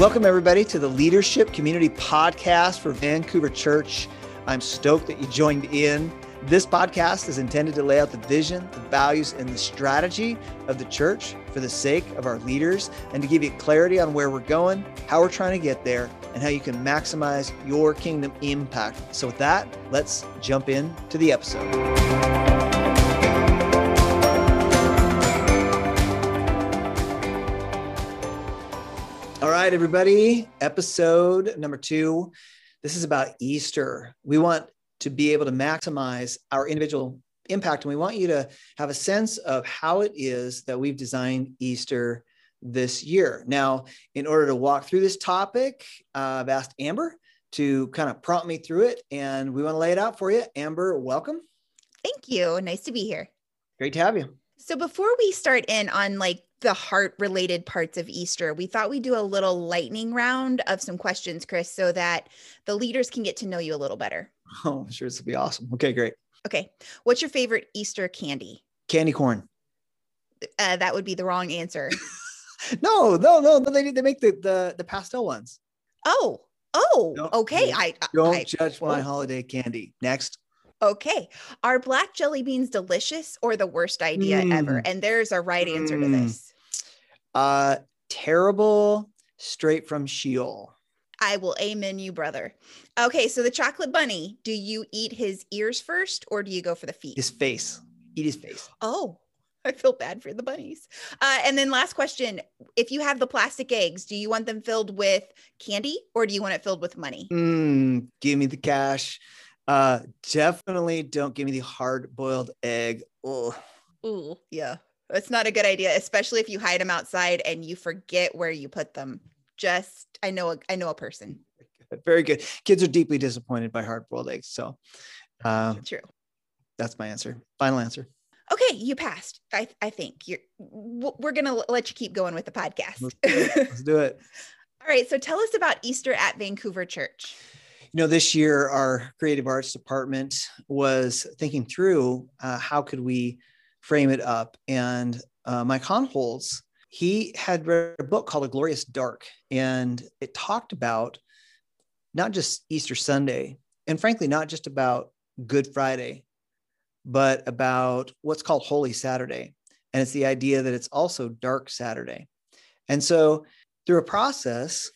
Welcome, everybody, to the Leadership Community Podcast for Vancouver Church. I'm stoked that you joined in. This podcast is intended to lay out the vision, the values, and the strategy of the church for the sake of our leaders and to give you clarity on where we're going, how we're trying to get there, and how you can maximize your kingdom impact. So, with that, let's jump into the episode. Right, everybody, episode number two. This is about Easter. We want to be able to maximize our individual impact, and we want you to have a sense of how it is that we've designed Easter this year. Now, in order to walk through this topic, uh, I've asked Amber to kind of prompt me through it, and we want to lay it out for you. Amber, welcome. Thank you. Nice to be here. Great to have you. So, before we start in on like the heart related parts of Easter, we thought we'd do a little lightning round of some questions, Chris, so that the leaders can get to know you a little better. Oh, sure. This will be awesome. Okay, great. Okay. What's your favorite Easter candy? Candy corn. Uh, that would be the wrong answer. no, no, no, no. They, they make the, the, the pastel ones. Oh, oh, don't, okay. I don't I, judge my holiday candy. Next. Okay. Are black jelly beans delicious or the worst idea mm. ever? And there's a right answer mm. to this. Uh terrible straight from Sheol. I will amen you, brother. Okay, so the chocolate bunny, do you eat his ears first or do you go for the feet? His face. Eat his face. Oh, I feel bad for the bunnies. Uh, and then last question: If you have the plastic eggs, do you want them filled with candy or do you want it filled with money? Mm, give me the cash. Uh, definitely don't give me the hard boiled egg. Ugh. Ooh, yeah. It's not a good idea, especially if you hide them outside and you forget where you put them. Just I know a, I know a person. Very good. Kids are deeply disappointed by hard boiled eggs. So uh, true. That's my answer. Final answer. Okay, you passed. I I think you're. We're gonna let you keep going with the podcast. Let's do it. Let's do it. All right. So tell us about Easter at Vancouver Church you know this year our creative arts department was thinking through uh, how could we frame it up? And uh, mike Honholz, he had read a book called a glorious dark and it talked about not just easter sunday and frankly not just about good friday but about what's called holy saturday and it's the idea that it's also dark saturday. And so through a process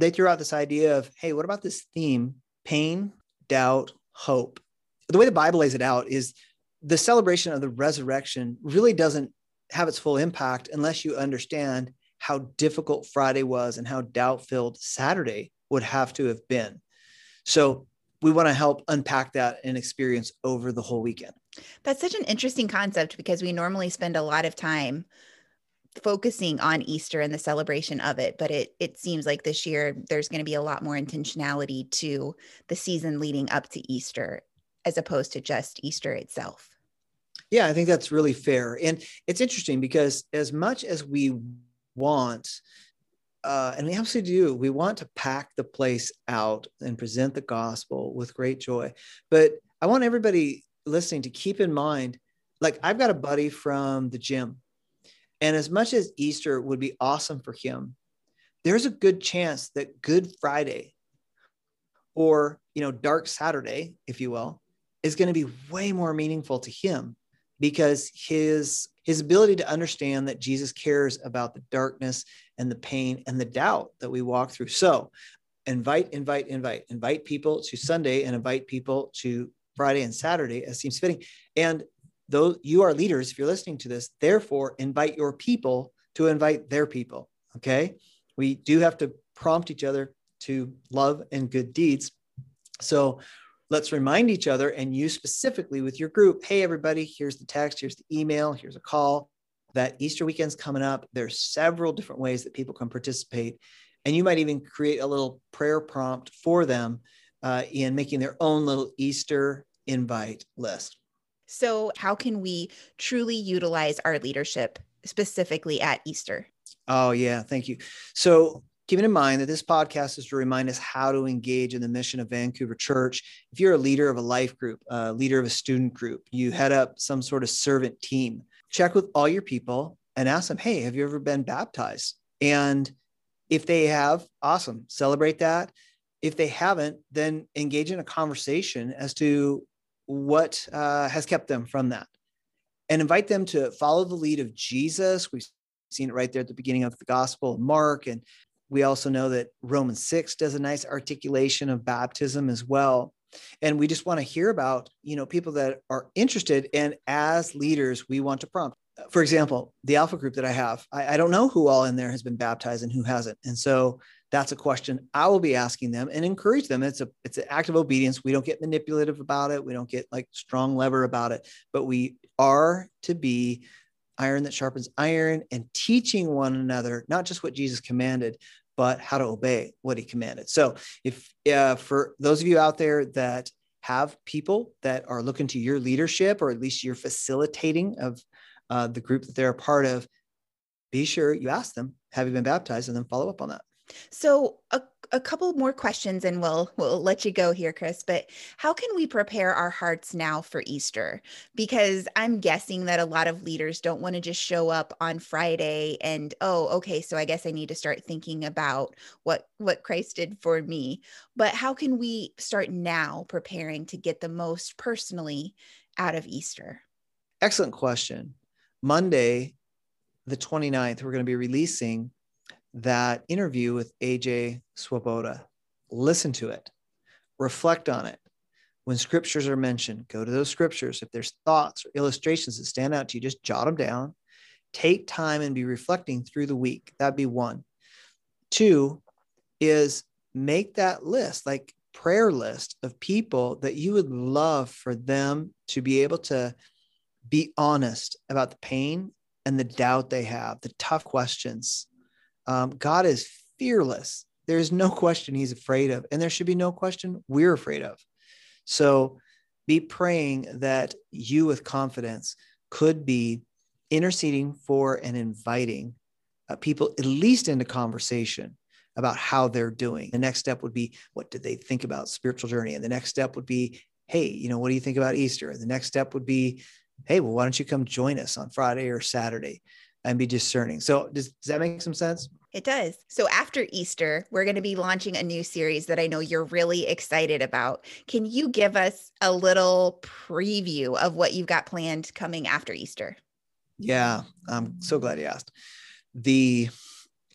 they threw out this idea of, hey, what about this theme? Pain, doubt, hope. The way the Bible lays it out is the celebration of the resurrection really doesn't have its full impact unless you understand how difficult Friday was and how doubt filled Saturday would have to have been. So we want to help unpack that and experience over the whole weekend. That's such an interesting concept because we normally spend a lot of time focusing on Easter and the celebration of it, but it it seems like this year there's going to be a lot more intentionality to the season leading up to Easter as opposed to just Easter itself. Yeah, I think that's really fair. And it's interesting because as much as we want uh, and we absolutely do. We want to pack the place out and present the gospel with great joy. But I want everybody listening to keep in mind like, I've got a buddy from the gym and as much as Easter would be awesome for him, there's a good chance that Good Friday or, you know, Dark Saturday, if you will, is going to be way more meaningful to him because his his ability to understand that Jesus cares about the darkness and the pain and the doubt that we walk through. So, invite invite invite invite people to Sunday and invite people to Friday and Saturday as seems fitting. And though you are leaders, if you're listening to this, therefore invite your people to invite their people. Okay. We do have to prompt each other to love and good deeds. So let's remind each other and you specifically with your group hey, everybody, here's the text, here's the email, here's a call. That Easter weekend's coming up. There's several different ways that people can participate. And you might even create a little prayer prompt for them uh, in making their own little Easter invite list. So, how can we truly utilize our leadership specifically at Easter? Oh, yeah. Thank you. So, keeping in mind that this podcast is to remind us how to engage in the mission of Vancouver Church. If you're a leader of a life group, a leader of a student group, you head up some sort of servant team, check with all your people and ask them, hey, have you ever been baptized? And If they have, awesome, celebrate that. If they haven't, then engage in a conversation as to what uh, has kept them from that and invite them to follow the lead of Jesus. We've seen it right there at the beginning of the Gospel of Mark. And we also know that Romans 6 does a nice articulation of baptism as well. And we just want to hear about, you know, people that are interested. And as leaders, we want to prompt. For example, the alpha group that I have, I, I don't know who all in there has been baptized and who hasn't. And so that's a question I will be asking them and encourage them. It's a it's an act of obedience. We don't get manipulative about it. We don't get like strong lever about it, but we are to be iron that sharpens iron and teaching one another not just what Jesus commanded, but how to obey what he commanded. So if uh, for those of you out there that have people that are looking to your leadership or at least your facilitating of uh, the group that they're a part of, be sure you ask them, have you been baptized? And then follow up on that. So a, a couple more questions and we'll we'll let you go here Chris but how can we prepare our hearts now for Easter? Because I'm guessing that a lot of leaders don't want to just show up on Friday and oh okay so I guess I need to start thinking about what what Christ did for me. But how can we start now preparing to get the most personally out of Easter? Excellent question. Monday the 29th we're going to be releasing that interview with AJ Swoboda. Listen to it, reflect on it. When scriptures are mentioned, go to those scriptures. If there's thoughts or illustrations that stand out to you, just jot them down. Take time and be reflecting through the week. That'd be one. Two is make that list, like prayer list of people that you would love for them to be able to be honest about the pain and the doubt they have, the tough questions, um, God is fearless. There's no question he's afraid of, and there should be no question we're afraid of. So be praying that you, with confidence, could be interceding for and inviting uh, people at least into conversation about how they're doing. The next step would be what did they think about spiritual journey? And the next step would be, hey, you know, what do you think about Easter? And the next step would be, hey, well, why don't you come join us on Friday or Saturday? And be discerning. So does, does that make some sense? It does. So after Easter, we're going to be launching a new series that I know you're really excited about. Can you give us a little preview of what you've got planned coming after Easter? Yeah, I'm so glad you asked. The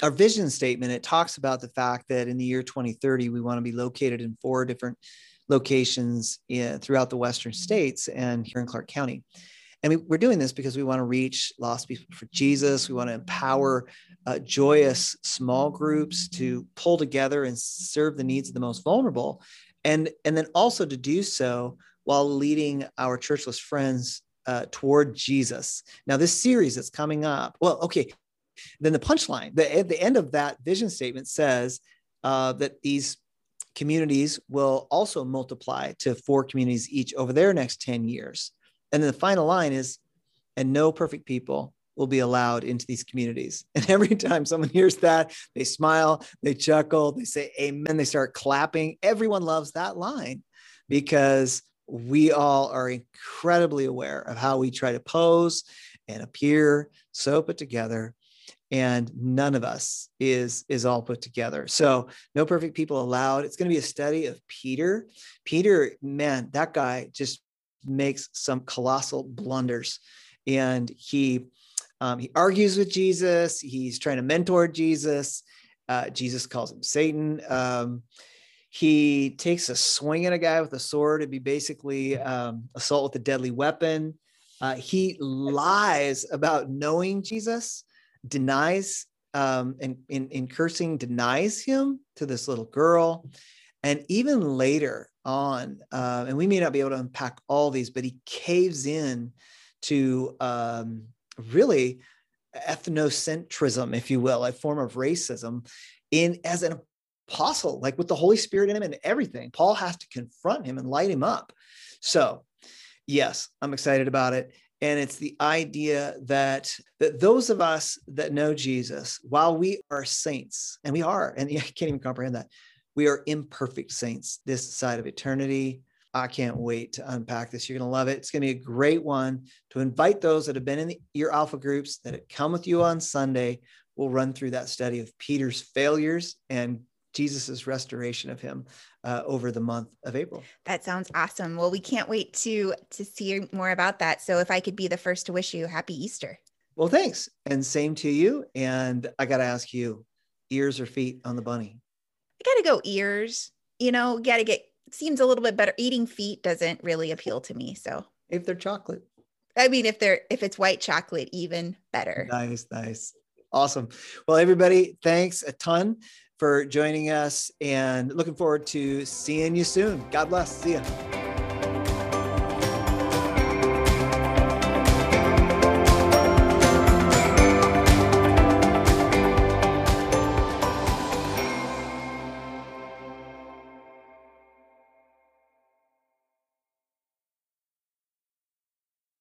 our vision statement it talks about the fact that in the year 2030 we want to be located in four different locations in, throughout the western states and here in Clark County. And we, are doing this because we want to reach lost people for Jesus. We want to empower uh, joyous small groups to pull together and serve the needs of the most vulnerable. And, and then also to do so while leading our churchless friends uh, toward Jesus. Now, this series that's coming up, well, okay, then the punchline, the, at the end of that vision statement says uh, that these communities will also multiply to four communities each over their next 10 years. And then the final line is, and no perfect people will be allowed into these communities. And every time someone hears that, they smile, they chuckle, they say amen, they start clapping. Everyone loves that line because we all are incredibly aware of how we try to pose and appear so put together and none of us is is all put together so no perfect people allowed it's going to be a study of peter peter man that guy just makes some colossal blunders. And he um, he argues with jesus. He's trying to mentor jesus. Uh, jesus calls him satan. Um, he takes a swing at a guy with a sword to be basically um, assault with a deadly weapon. Uh, he lies about knowing jesus denies um, and in cursing denies him to this little girl. And even later on, uh, and we may not be able to unpack all these, but he caves in to um, really ethnocentrism, if you will, a form of racism, in as an apostle, like with the Holy Spirit in him and everything. Paul has to confront him and light him up. So, yes, I'm excited about it. And it's the idea that, that those of us that know Jesus, while we are saints, and we are, and I can't even comprehend that, we are imperfect saints this side of eternity. I can't wait to unpack this. You're going to love it. It's going to be a great one to invite those that have been in the, your alpha groups that come with you on Sunday. we'll run through that study of Peter's failures and Jesus's restoration of him uh, over the month of April. That sounds awesome. Well, we can't wait to to see more about that. So if I could be the first to wish you happy Easter. Well, thanks. And same to you. And I got to ask you, ears or feet on the bunny? I got to go ears. You know, got to get seems a little bit better. Eating feet doesn't really appeal to me. So if they're chocolate. I mean, if they're if it's white chocolate, even better. Nice, nice. Awesome. Well, everybody, thanks a ton for joining us and looking forward to seeing you soon. God bless. See ya.